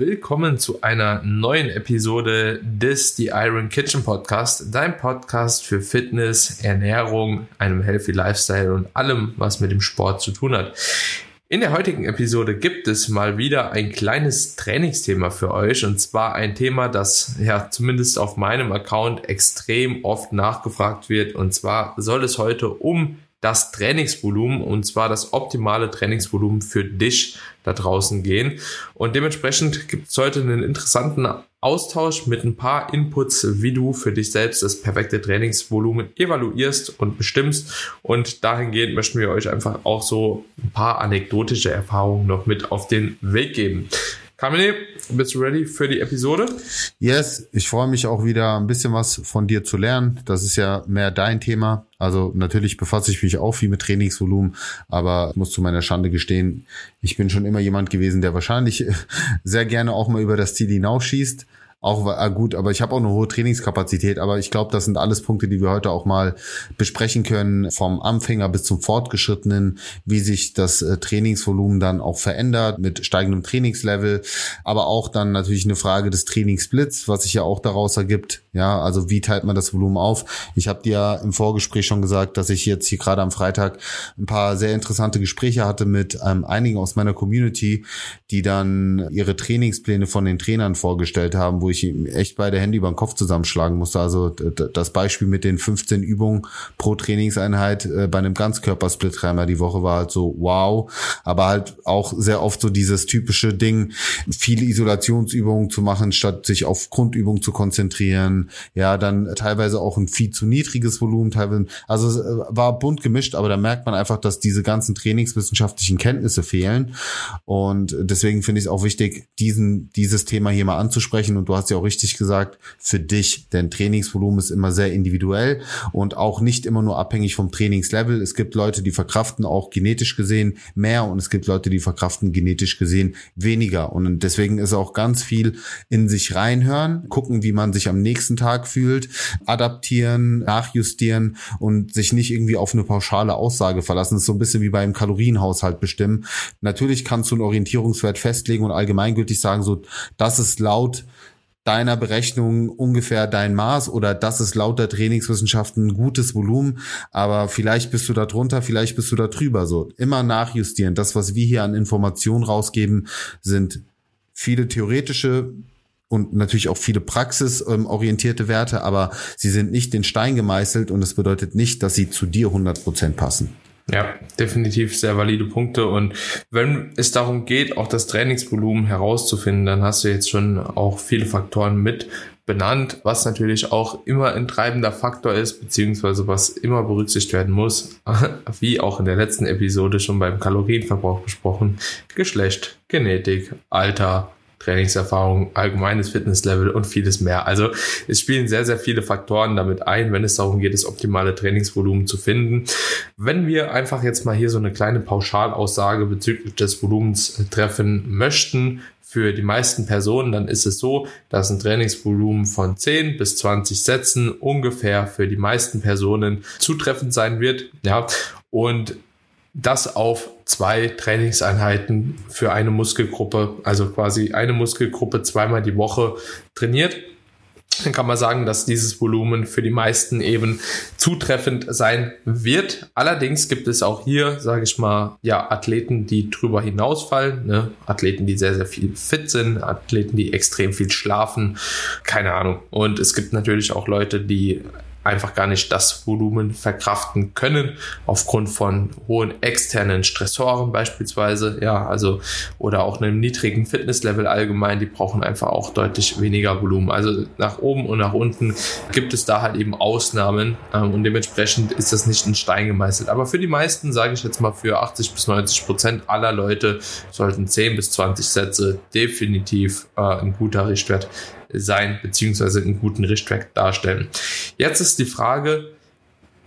willkommen zu einer neuen Episode des The Iron Kitchen Podcast, dein Podcast für Fitness, Ernährung, einem healthy Lifestyle und allem, was mit dem Sport zu tun hat. In der heutigen Episode gibt es mal wieder ein kleines Trainingsthema für euch und zwar ein Thema, das ja zumindest auf meinem Account extrem oft nachgefragt wird und zwar soll es heute um das Trainingsvolumen und zwar das optimale Trainingsvolumen für dich da draußen gehen. Und dementsprechend gibt es heute einen interessanten Austausch mit ein paar Inputs, wie du für dich selbst das perfekte Trainingsvolumen evaluierst und bestimmst. Und dahingehend möchten wir euch einfach auch so ein paar anekdotische Erfahrungen noch mit auf den Weg geben. Kamine, bist du ready für die Episode? Yes, ich freue mich auch wieder ein bisschen was von dir zu lernen. Das ist ja mehr dein Thema. Also natürlich befasse ich mich auch viel mit Trainingsvolumen, aber muss zu meiner Schande gestehen, ich bin schon immer jemand gewesen, der wahrscheinlich sehr gerne auch mal über das Ziel hinausschießt auch ah, gut, aber ich habe auch eine hohe Trainingskapazität. Aber ich glaube, das sind alles Punkte, die wir heute auch mal besprechen können, vom Anfänger bis zum Fortgeschrittenen, wie sich das äh, Trainingsvolumen dann auch verändert mit steigendem Trainingslevel, aber auch dann natürlich eine Frage des Trainingssplits, was sich ja auch daraus ergibt. Ja, also wie teilt man das Volumen auf? Ich habe dir ja im Vorgespräch schon gesagt, dass ich jetzt hier gerade am Freitag ein paar sehr interessante Gespräche hatte mit ähm, einigen aus meiner Community, die dann ihre Trainingspläne von den Trainern vorgestellt haben, wo ich echt beide Hände über den Kopf zusammenschlagen musste. Also das Beispiel mit den 15 Übungen pro Trainingseinheit äh, bei einem Ganzkörpersplit dreimal die Woche war halt so wow, aber halt auch sehr oft so dieses typische Ding, viele Isolationsübungen zu machen, statt sich auf Grundübungen zu konzentrieren. Ja, dann teilweise auch ein viel zu niedriges Volumen, teilweise, also es äh, war bunt gemischt, aber da merkt man einfach, dass diese ganzen trainingswissenschaftlichen Kenntnisse fehlen. Und deswegen finde ich es auch wichtig, diesen, dieses Thema hier mal anzusprechen. Und du hast ja auch richtig gesagt, für dich. Denn Trainingsvolumen ist immer sehr individuell und auch nicht immer nur abhängig vom Trainingslevel. Es gibt Leute, die verkraften auch genetisch gesehen mehr und es gibt Leute, die verkraften genetisch gesehen weniger. Und deswegen ist auch ganz viel in sich reinhören, gucken, wie man sich am nächsten Tag fühlt, adaptieren, nachjustieren und sich nicht irgendwie auf eine pauschale Aussage verlassen. Das ist so ein bisschen wie beim Kalorienhaushalt bestimmen. Natürlich kannst du einen Orientierungswert festlegen und allgemeingültig sagen, so, das ist laut deiner Berechnung ungefähr dein Maß oder das ist laut der Trainingswissenschaften ein gutes Volumen, aber vielleicht bist du da drunter, vielleicht bist du da drüber. So immer nachjustieren. Das, was wir hier an Informationen rausgeben, sind viele theoretische und natürlich auch viele praxisorientierte Werte, aber sie sind nicht in Stein gemeißelt und es bedeutet nicht, dass sie zu dir 100 Prozent passen. Ja, definitiv sehr valide Punkte. Und wenn es darum geht, auch das Trainingsvolumen herauszufinden, dann hast du jetzt schon auch viele Faktoren mit benannt, was natürlich auch immer ein treibender Faktor ist, beziehungsweise was immer berücksichtigt werden muss, wie auch in der letzten Episode schon beim Kalorienverbrauch besprochen, Geschlecht, Genetik, Alter, Trainingserfahrung, allgemeines Fitnesslevel und vieles mehr. Also es spielen sehr, sehr viele Faktoren damit ein, wenn es darum geht, das optimale Trainingsvolumen zu finden. Wenn wir einfach jetzt mal hier so eine kleine Pauschalaussage bezüglich des Volumens treffen möchten, für die meisten Personen, dann ist es so, dass ein Trainingsvolumen von 10 bis 20 Sätzen ungefähr für die meisten Personen zutreffend sein wird. Ja, und das auf zwei Trainingseinheiten für eine Muskelgruppe, also quasi eine Muskelgruppe zweimal die Woche trainiert. Dann kann man sagen, dass dieses Volumen für die meisten eben zutreffend sein wird. Allerdings gibt es auch hier, sage ich mal, ja, Athleten, die drüber hinausfallen. Ne? Athleten, die sehr, sehr viel fit sind, Athleten, die extrem viel schlafen. Keine Ahnung. Und es gibt natürlich auch Leute, die einfach gar nicht das Volumen verkraften können aufgrund von hohen externen Stressoren beispielsweise, ja, also oder auch einem niedrigen Fitnesslevel allgemein, die brauchen einfach auch deutlich weniger Volumen. Also nach oben und nach unten gibt es da halt eben Ausnahmen ähm, und dementsprechend ist das nicht in Stein gemeißelt. Aber für die meisten, sage ich jetzt mal für 80 bis 90 Prozent aller Leute sollten 10 bis 20 Sätze definitiv äh, ein guter Richtwert sein, beziehungsweise einen guten Richttrack darstellen. Jetzt ist die Frage,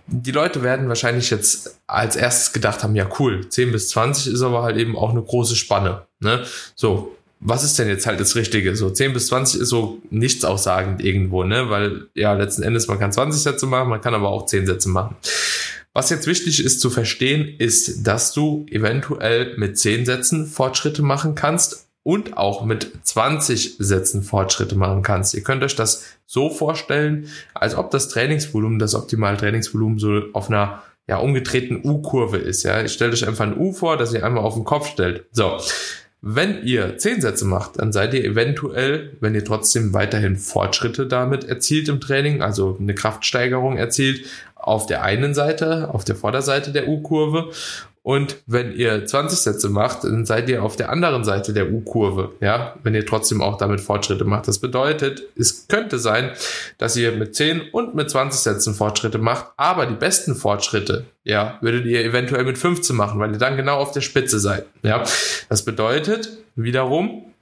die Leute werden wahrscheinlich jetzt als erstes gedacht haben, ja cool, 10 bis 20 ist aber halt eben auch eine große Spanne. Ne? So, was ist denn jetzt halt das Richtige? So 10 bis 20 ist so nichts aussagend irgendwo, ne? Weil ja, letzten Endes, man kann 20 Sätze machen, man kann aber auch 10 Sätze machen. Was jetzt wichtig ist zu verstehen, ist, dass du eventuell mit 10 Sätzen Fortschritte machen kannst und auch mit 20 Sätzen Fortschritte machen kannst. Ihr könnt euch das so vorstellen, als ob das Trainingsvolumen, das optimale Trainingsvolumen so auf einer ja, umgedrehten U-Kurve ist. Ja, ich stelle euch einfach ein U vor, das ihr einmal auf den Kopf stellt. So. Wenn ihr 10 Sätze macht, dann seid ihr eventuell, wenn ihr trotzdem weiterhin Fortschritte damit erzielt im Training, also eine Kraftsteigerung erzielt, auf der einen Seite, auf der Vorderseite der U-Kurve und wenn ihr 20 Sätze macht, dann seid ihr auf der anderen Seite der U-Kurve, ja, wenn ihr trotzdem auch damit Fortschritte macht. Das bedeutet, es könnte sein, dass ihr mit 10 und mit 20 Sätzen Fortschritte macht, aber die besten Fortschritte, ja, würdet ihr eventuell mit 15 machen, weil ihr dann genau auf der Spitze seid, ja. Das bedeutet wiederum,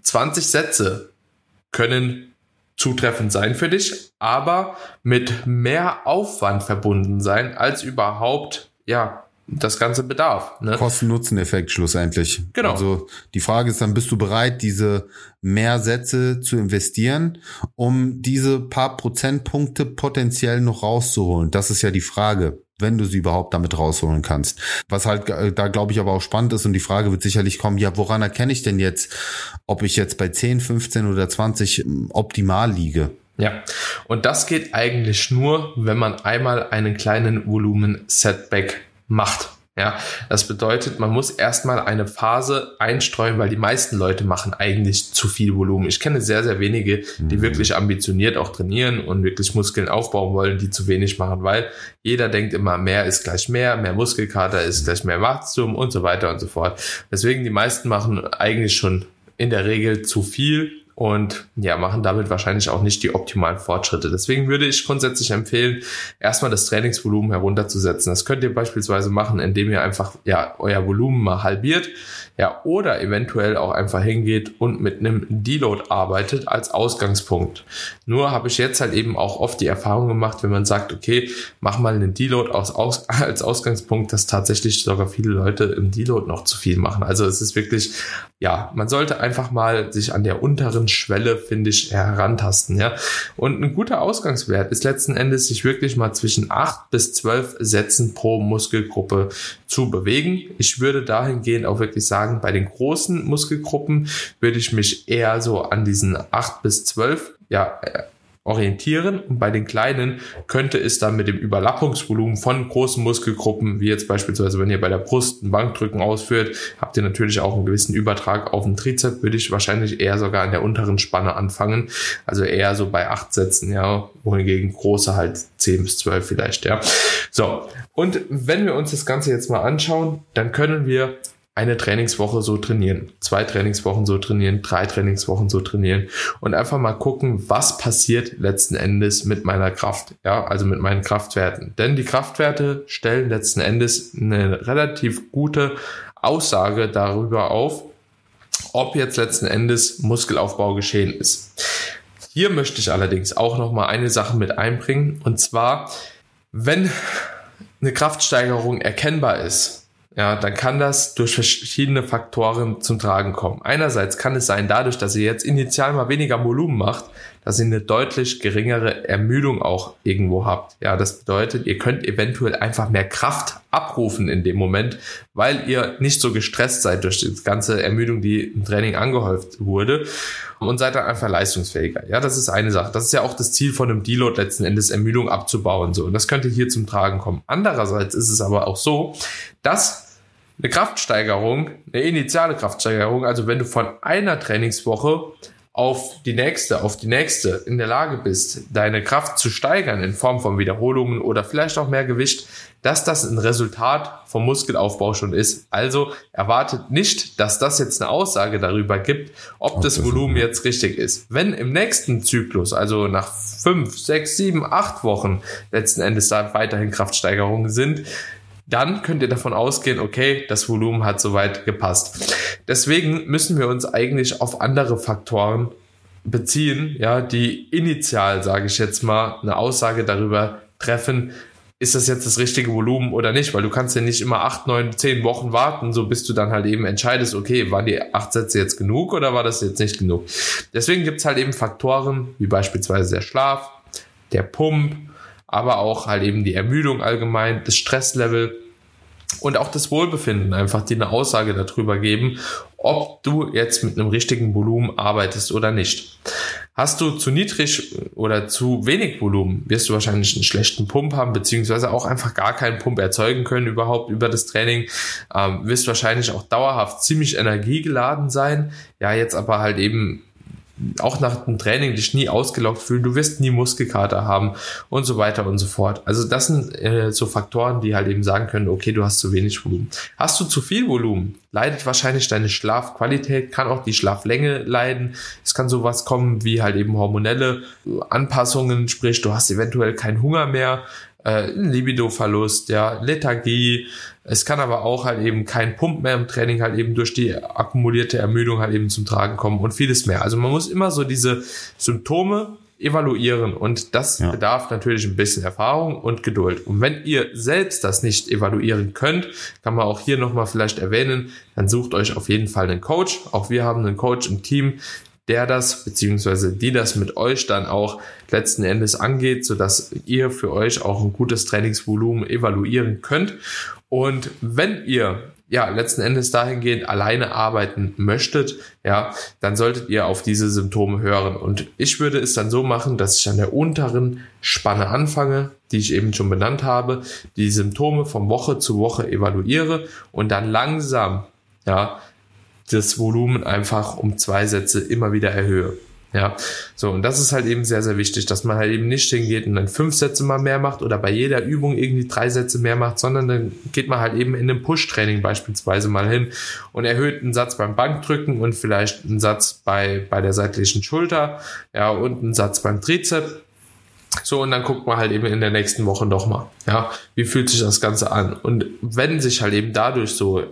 20 Sätze können zutreffend sein für dich, aber mit mehr Aufwand verbunden sein, als überhaupt, ja, das Ganze bedarf. Ne? Kosten-Nutzen-Effekt schlussendlich. Genau. Also die Frage ist dann, bist du bereit, diese mehr Sätze zu investieren, um diese paar Prozentpunkte potenziell noch rauszuholen? Das ist ja die Frage wenn du sie überhaupt damit rausholen kannst. Was halt äh, da glaube ich aber auch spannend ist und die Frage wird sicherlich kommen, ja, woran erkenne ich denn jetzt, ob ich jetzt bei 10, 15 oder 20 ähm, optimal liege? Ja, und das geht eigentlich nur, wenn man einmal einen kleinen Volumen-Setback macht. Ja, das bedeutet, man muss erstmal eine Phase einstreuen, weil die meisten Leute machen eigentlich zu viel Volumen. Ich kenne sehr, sehr wenige, die mhm. wirklich ambitioniert auch trainieren und wirklich Muskeln aufbauen wollen, die zu wenig machen, weil jeder denkt immer, mehr ist gleich mehr, mehr Muskelkater ist gleich mehr Wachstum und so weiter und so fort. Deswegen die meisten machen eigentlich schon in der Regel zu viel und ja, machen damit wahrscheinlich auch nicht die optimalen Fortschritte. Deswegen würde ich grundsätzlich empfehlen, erstmal das Trainingsvolumen herunterzusetzen. Das könnt ihr beispielsweise machen, indem ihr einfach ja euer Volumen mal halbiert ja, oder eventuell auch einfach hingeht und mit einem Deload arbeitet als Ausgangspunkt. Nur habe ich jetzt halt eben auch oft die Erfahrung gemacht, wenn man sagt, okay, mach mal einen Deload aus, aus, als Ausgangspunkt, dass tatsächlich sogar viele Leute im Deload noch zu viel machen. Also es ist wirklich, ja, man sollte einfach mal sich an der unteren Schwelle, finde ich, herantasten, ja. Und ein guter Ausgangswert ist letzten Endes, sich wirklich mal zwischen acht bis zwölf Sätzen pro Muskelgruppe zu bewegen. Ich würde dahingehend auch wirklich sagen, bei den großen Muskelgruppen würde ich mich eher so an diesen acht bis zwölf ja, äh, orientieren und bei den kleinen könnte es dann mit dem Überlappungsvolumen von großen Muskelgruppen, wie jetzt beispielsweise, wenn ihr bei der Brust ein Bankdrücken ausführt, habt ihr natürlich auch einen gewissen Übertrag auf den Trizep, würde ich wahrscheinlich eher sogar an der unteren Spanne anfangen, also eher so bei acht Sätzen, ja, wohingegen große halt zehn bis zwölf vielleicht, ja. So, und wenn wir uns das Ganze jetzt mal anschauen, dann können wir eine Trainingswoche so trainieren, zwei Trainingswochen so trainieren, drei Trainingswochen so trainieren und einfach mal gucken, was passiert letzten Endes mit meiner Kraft, ja, also mit meinen Kraftwerten. Denn die Kraftwerte stellen letzten Endes eine relativ gute Aussage darüber auf, ob jetzt letzten Endes Muskelaufbau geschehen ist. Hier möchte ich allerdings auch noch mal eine Sache mit einbringen und zwar, wenn eine Kraftsteigerung erkennbar ist, ja, dann kann das durch verschiedene Faktoren zum Tragen kommen. Einerseits kann es sein, dadurch, dass ihr jetzt initial mal weniger Volumen macht, dass ihr eine deutlich geringere Ermüdung auch irgendwo habt. Ja, das bedeutet, ihr könnt eventuell einfach mehr Kraft abrufen in dem Moment, weil ihr nicht so gestresst seid durch die ganze Ermüdung, die im Training angehäuft wurde und seid dann einfach leistungsfähiger. Ja, das ist eine Sache. Das ist ja auch das Ziel von einem Deload letzten Endes, Ermüdung abzubauen. So. Und das könnte hier zum Tragen kommen. Andererseits ist es aber auch so, dass eine Kraftsteigerung, eine initiale Kraftsteigerung, also wenn du von einer Trainingswoche auf die nächste, auf die nächste in der Lage bist, deine Kraft zu steigern in Form von Wiederholungen oder vielleicht auch mehr Gewicht, dass das ein Resultat vom Muskelaufbau schon ist. Also erwartet nicht, dass das jetzt eine Aussage darüber gibt, ob das Volumen jetzt richtig ist. Wenn im nächsten Zyklus, also nach fünf, sechs, sieben, acht Wochen letzten Endes da weiterhin Kraftsteigerungen sind, dann könnt ihr davon ausgehen, okay, das Volumen hat soweit gepasst. Deswegen müssen wir uns eigentlich auf andere Faktoren beziehen, ja, die initial, sage ich jetzt mal, eine Aussage darüber treffen, ist das jetzt das richtige Volumen oder nicht, weil du kannst ja nicht immer acht, neun, zehn Wochen warten, so bis du dann halt eben entscheidest, okay, waren die acht Sätze jetzt genug oder war das jetzt nicht genug? Deswegen gibt's halt eben Faktoren, wie beispielsweise der Schlaf, der Pump, aber auch halt eben die Ermüdung allgemein, das Stresslevel und auch das Wohlbefinden einfach, die eine Aussage darüber geben, ob du jetzt mit einem richtigen Volumen arbeitest oder nicht. Hast du zu niedrig oder zu wenig Volumen, wirst du wahrscheinlich einen schlechten Pump haben, beziehungsweise auch einfach gar keinen Pump erzeugen können überhaupt über das Training. Ähm, wirst wahrscheinlich auch dauerhaft ziemlich energiegeladen sein. Ja, jetzt aber halt eben auch nach dem Training dich nie ausgelockt fühlen, du wirst nie Muskelkater haben und so weiter und so fort. Also das sind äh, so Faktoren, die halt eben sagen können, okay, du hast zu wenig Volumen. Hast du zu viel Volumen, leidet wahrscheinlich deine Schlafqualität, kann auch die Schlaflänge leiden. Es kann sowas kommen wie halt eben hormonelle Anpassungen, sprich du hast eventuell keinen Hunger mehr, äh, Libido-Verlust, ja, Lethargie. Es kann aber auch halt eben kein Pump mehr im Training halt eben durch die akkumulierte Ermüdung halt eben zum Tragen kommen und vieles mehr. Also man muss immer so diese Symptome evaluieren und das ja. bedarf natürlich ein bisschen Erfahrung und Geduld. Und wenn ihr selbst das nicht evaluieren könnt, kann man auch hier nochmal vielleicht erwähnen, dann sucht euch auf jeden Fall einen Coach. Auch wir haben einen Coach im Team, der das, beziehungsweise die das mit euch dann auch letzten Endes angeht, sodass ihr für euch auch ein gutes Trainingsvolumen evaluieren könnt. Und wenn ihr ja, letzten Endes dahingehend alleine arbeiten möchtet, ja, dann solltet ihr auf diese Symptome hören. Und ich würde es dann so machen, dass ich an der unteren Spanne anfange, die ich eben schon benannt habe, die Symptome von Woche zu Woche evaluiere und dann langsam, ja, das Volumen einfach um zwei Sätze immer wieder erhöhe. Ja, so, und das ist halt eben sehr, sehr wichtig, dass man halt eben nicht hingeht und dann fünf Sätze mal mehr macht oder bei jeder Übung irgendwie drei Sätze mehr macht, sondern dann geht man halt eben in einem Push-Training beispielsweise mal hin und erhöht einen Satz beim Bankdrücken und vielleicht einen Satz bei, bei der seitlichen Schulter, ja, und einen Satz beim Trizeps so, und dann guckt man halt eben in der nächsten Woche nochmal, ja, wie fühlt sich das Ganze an? Und wenn sich halt eben dadurch so äh,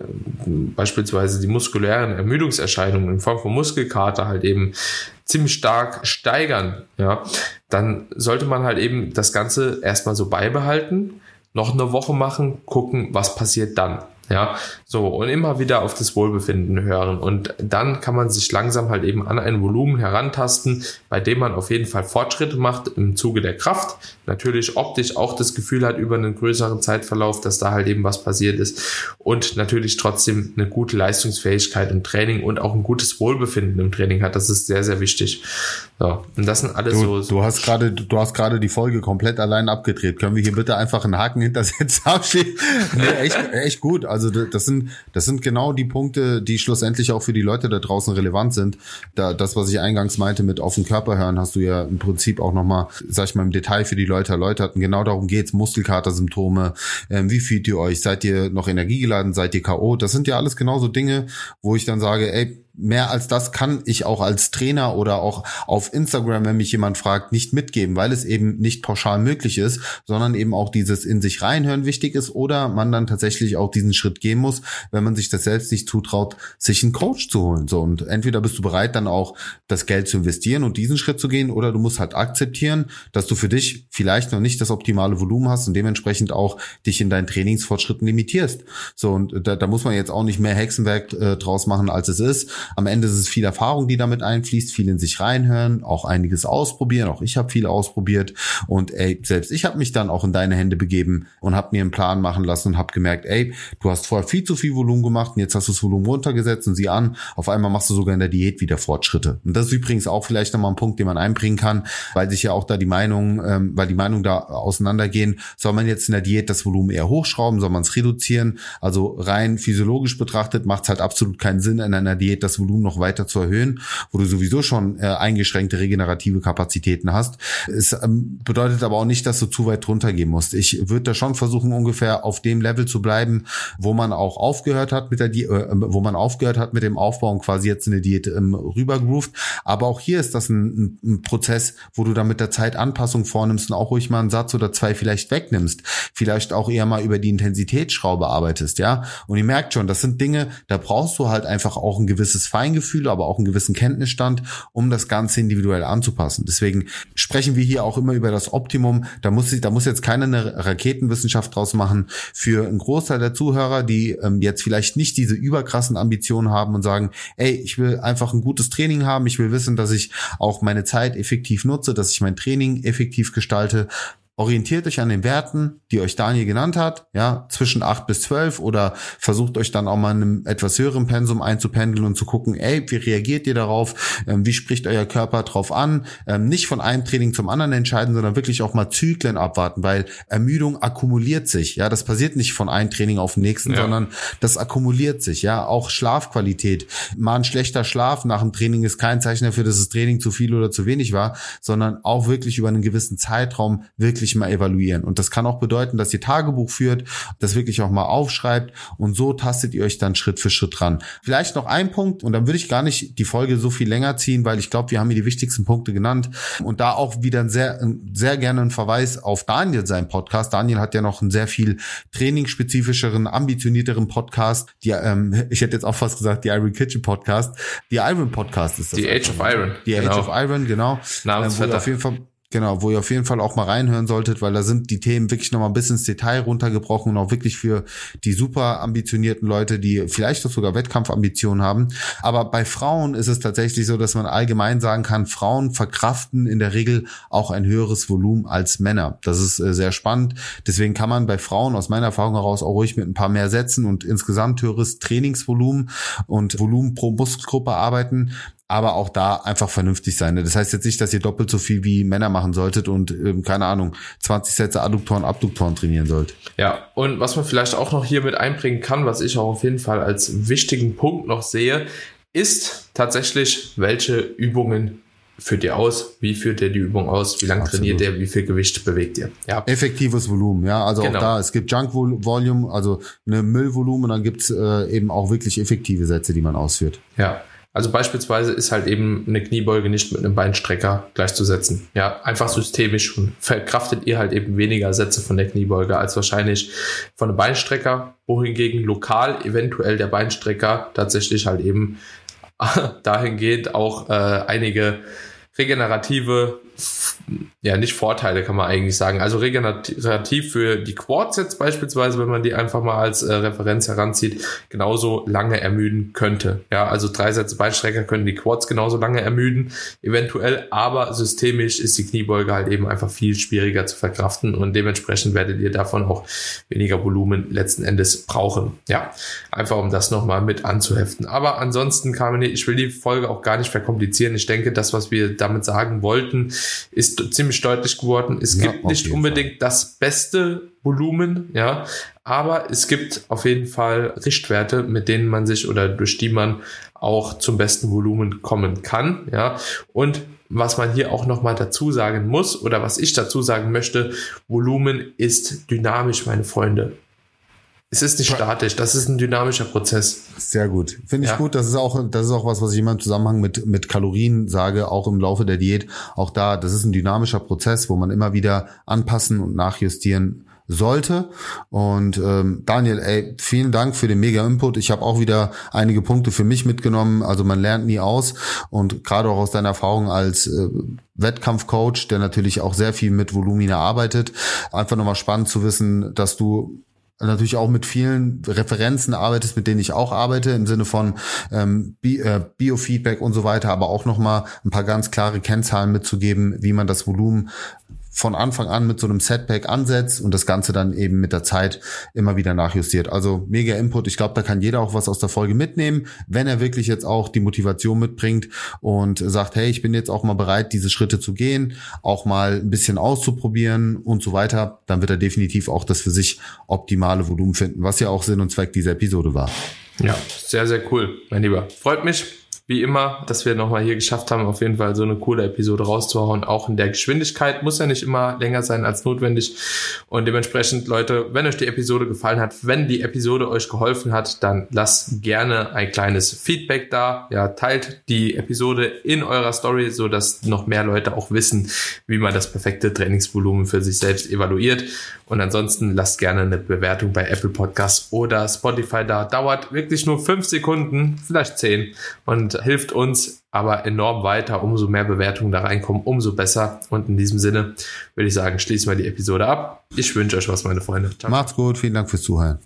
beispielsweise die muskulären Ermüdungserscheinungen in Form von Muskelkater halt eben ziemlich stark steigern, ja, dann sollte man halt eben das Ganze erstmal so beibehalten, noch eine Woche machen, gucken, was passiert dann. Ja, so und immer wieder auf das Wohlbefinden hören. Und dann kann man sich langsam halt eben an ein Volumen herantasten, bei dem man auf jeden Fall Fortschritte macht im Zuge der Kraft. Natürlich optisch auch das Gefühl hat über einen größeren Zeitverlauf, dass da halt eben was passiert ist. Und natürlich trotzdem eine gute Leistungsfähigkeit im Training und auch ein gutes Wohlbefinden im Training hat. Das ist sehr, sehr wichtig. So, und das sind alles du, so, so. Du hast gerade, du hast gerade die Folge komplett allein abgedreht. Können wir hier bitte einfach einen Haken hintersetzen? nee, echt, echt gut. Also also das sind, das sind genau die Punkte, die schlussendlich auch für die Leute da draußen relevant sind. Da, das, was ich eingangs meinte mit auf den Körper hören, hast du ja im Prinzip auch nochmal, sag ich mal, im Detail für die Leute erläutert. Und genau darum geht's. Muskelkatersymptome, ähm, wie fühlt ihr euch? Seid ihr noch energiegeladen? Seid ihr K.O.? Das sind ja alles genauso Dinge, wo ich dann sage, ey, mehr als das kann ich auch als Trainer oder auch auf Instagram, wenn mich jemand fragt, nicht mitgeben, weil es eben nicht pauschal möglich ist, sondern eben auch dieses in sich reinhören wichtig ist oder man dann tatsächlich auch diesen Schritt gehen muss, wenn man sich das selbst nicht zutraut, sich einen Coach zu holen. So und entweder bist du bereit, dann auch das Geld zu investieren und diesen Schritt zu gehen, oder du musst halt akzeptieren, dass du für dich vielleicht noch nicht das optimale Volumen hast und dementsprechend auch dich in deinen Trainingsfortschritten limitierst. So und da, da muss man jetzt auch nicht mehr Hexenwerk äh, draus machen, als es ist am Ende ist es viel Erfahrung, die damit einfließt, viel in sich reinhören, auch einiges ausprobieren. Auch ich habe viel ausprobiert und ey, selbst ich habe mich dann auch in deine Hände begeben und habe mir einen Plan machen lassen und habe gemerkt, ey, du hast vorher viel zu viel Volumen gemacht und jetzt hast du das Volumen runtergesetzt und sie an. Auf einmal machst du sogar in der Diät wieder Fortschritte. Und das ist übrigens auch vielleicht nochmal ein Punkt, den man einbringen kann, weil sich ja auch da die Meinung, ähm, weil die Meinung da auseinandergehen, soll man jetzt in der Diät das Volumen eher hochschrauben, soll man es reduzieren? Also rein physiologisch betrachtet macht es halt absolut keinen Sinn, in einer Diät das Volumen noch weiter zu erhöhen, wo du sowieso schon äh, eingeschränkte regenerative Kapazitäten hast. Es ähm, bedeutet aber auch nicht, dass du zu weit runtergehen musst. Ich würde da schon versuchen, ungefähr auf dem Level zu bleiben, wo man auch aufgehört hat mit der Di äh, wo man aufgehört hat mit dem Aufbau und quasi jetzt in eine Diät ähm, rübergroovt. Aber auch hier ist das ein, ein Prozess, wo du dann mit der Zeit Anpassung vornimmst und auch ruhig mal einen Satz oder zwei vielleicht wegnimmst. Vielleicht auch eher mal über die Intensitätsschraube arbeitest, ja. Und ihr merkt schon, das sind Dinge, da brauchst du halt einfach auch ein gewisses Feingefühl, aber auch einen gewissen Kenntnisstand, um das Ganze individuell anzupassen. Deswegen sprechen wir hier auch immer über das Optimum. Da muss, da muss jetzt keiner eine Raketenwissenschaft draus machen. Für einen Großteil der Zuhörer, die ähm, jetzt vielleicht nicht diese überkrassen Ambitionen haben und sagen, ey, ich will einfach ein gutes Training haben, ich will wissen, dass ich auch meine Zeit effektiv nutze, dass ich mein Training effektiv gestalte, orientiert euch an den Werten, die euch Daniel genannt hat, ja, zwischen acht bis zwölf oder versucht euch dann auch mal in einem etwas höheren Pensum einzupendeln und zu gucken, ey, wie reagiert ihr darauf, ähm, wie spricht euer Körper drauf an, ähm, nicht von einem Training zum anderen entscheiden, sondern wirklich auch mal Zyklen abwarten, weil Ermüdung akkumuliert sich, ja, das passiert nicht von einem Training auf den nächsten, ja. sondern das akkumuliert sich, ja, auch Schlafqualität, mal ein schlechter Schlaf nach dem Training ist kein Zeichen dafür, dass das Training zu viel oder zu wenig war, sondern auch wirklich über einen gewissen Zeitraum wirklich wirklich mal evaluieren. Und das kann auch bedeuten, dass ihr Tagebuch führt, das wirklich auch mal aufschreibt und so tastet ihr euch dann Schritt für Schritt ran. Vielleicht noch ein Punkt und dann würde ich gar nicht die Folge so viel länger ziehen, weil ich glaube, wir haben hier die wichtigsten Punkte genannt und da auch wieder sehr, sehr gerne ein Verweis auf Daniel sein Podcast. Daniel hat ja noch einen sehr viel trainingsspezifischeren, ambitionierteren Podcast. Die, ähm, ich hätte jetzt auch fast gesagt, die Iron Kitchen Podcast. Die Iron Podcast ist das. Die Age of Iron. Die Age genau. of Iron, genau. Namensvetter. Äh, auf jeden Fall Genau, wo ihr auf jeden Fall auch mal reinhören solltet, weil da sind die Themen wirklich nochmal bis ins Detail runtergebrochen und auch wirklich für die super ambitionierten Leute, die vielleicht auch sogar Wettkampfambitionen haben. Aber bei Frauen ist es tatsächlich so, dass man allgemein sagen kann, Frauen verkraften in der Regel auch ein höheres Volumen als Männer. Das ist äh, sehr spannend. Deswegen kann man bei Frauen aus meiner Erfahrung heraus auch ruhig mit ein paar mehr Sätzen und insgesamt höheres Trainingsvolumen und Volumen pro Muskelgruppe arbeiten aber auch da einfach vernünftig sein. Ne? Das heißt jetzt nicht, dass ihr doppelt so viel wie Männer machen solltet und ähm, keine Ahnung 20 Sätze Adduktoren, Abduktoren trainieren sollt. Ja, und was man vielleicht auch noch hier mit einbringen kann, was ich auch auf jeden Fall als wichtigen Punkt noch sehe, ist tatsächlich, welche Übungen führt ihr aus? Wie führt ihr die Übung aus? Wie lange trainiert ihr? Wie viel Gewicht bewegt ihr? Ja. Effektives Volumen, ja. Also genau. auch da, es gibt Junk Volume, also eine Müllvolumen und dann gibt's äh, eben auch wirklich effektive Sätze, die man ausführt. Ja. Also beispielsweise ist halt eben eine Kniebeuge nicht mit einem Beinstrecker gleichzusetzen. Ja, einfach systemisch verkraftet ihr halt eben weniger Sätze von der Kniebeuge als wahrscheinlich von einem Beinstrecker, wohingegen lokal eventuell der Beinstrecker tatsächlich halt eben dahingehend auch äh, einige regenerative ja, nicht Vorteile kann man eigentlich sagen. Also regenerativ für die Quads jetzt beispielsweise, wenn man die einfach mal als äh, Referenz heranzieht, genauso lange ermüden könnte. Ja, also drei Sätze Beinstrecker können die Quads genauso lange ermüden, eventuell, aber systemisch ist die Kniebeuge halt eben einfach viel schwieriger zu verkraften und dementsprechend werdet ihr davon auch weniger Volumen letzten Endes brauchen. Ja, einfach um das nochmal mit anzuheften. Aber ansonsten, Carmine, ich will die Folge auch gar nicht verkomplizieren. Ich denke, das, was wir damit sagen wollten, ist ziemlich deutlich geworden. Es ja, gibt nicht unbedingt Fall. das beste Volumen, ja, aber es gibt auf jeden Fall Richtwerte, mit denen man sich oder durch die man auch zum besten Volumen kommen kann, ja. Und was man hier auch nochmal dazu sagen muss oder was ich dazu sagen möchte, Volumen ist dynamisch, meine Freunde. Es ist nicht statisch, das ist ein dynamischer Prozess. Sehr gut. Finde ich ja. gut. Das ist auch, das ist auch was, was ich immer im Zusammenhang mit, mit Kalorien sage, auch im Laufe der Diät. Auch da, das ist ein dynamischer Prozess, wo man immer wieder anpassen und nachjustieren sollte. Und ähm, Daniel, ey, vielen Dank für den mega Input. Ich habe auch wieder einige Punkte für mich mitgenommen. Also man lernt nie aus und gerade auch aus deiner Erfahrung als äh, Wettkampfcoach, der natürlich auch sehr viel mit Volumina arbeitet. Einfach nochmal spannend zu wissen, dass du natürlich auch mit vielen Referenzen arbeitest, mit denen ich auch arbeite, im Sinne von ähm, äh, Biofeedback und so weiter, aber auch nochmal ein paar ganz klare Kennzahlen mitzugeben, wie man das Volumen von Anfang an mit so einem Setback ansetzt und das Ganze dann eben mit der Zeit immer wieder nachjustiert. Also mega Input. Ich glaube, da kann jeder auch was aus der Folge mitnehmen, wenn er wirklich jetzt auch die Motivation mitbringt und sagt, hey, ich bin jetzt auch mal bereit, diese Schritte zu gehen, auch mal ein bisschen auszuprobieren und so weiter, dann wird er definitiv auch das für sich optimale Volumen finden, was ja auch Sinn und Zweck dieser Episode war. Ja, sehr, sehr cool, mein Lieber. Freut mich wie immer, dass wir nochmal hier geschafft haben, auf jeden Fall so eine coole Episode rauszuhauen. Auch in der Geschwindigkeit muss ja nicht immer länger sein als notwendig. Und dementsprechend, Leute, wenn euch die Episode gefallen hat, wenn die Episode euch geholfen hat, dann lasst gerne ein kleines Feedback da. Ja, teilt die Episode in eurer Story, so dass noch mehr Leute auch wissen, wie man das perfekte Trainingsvolumen für sich selbst evaluiert. Und ansonsten lasst gerne eine Bewertung bei Apple Podcasts oder Spotify da. Dauert wirklich nur fünf Sekunden, vielleicht zehn. Und hilft uns aber enorm weiter. Umso mehr Bewertungen da reinkommen, umso besser. Und in diesem Sinne würde ich sagen, schließen wir die Episode ab. Ich wünsche euch was, meine Freunde. Ciao. Macht's gut. Vielen Dank fürs Zuhören.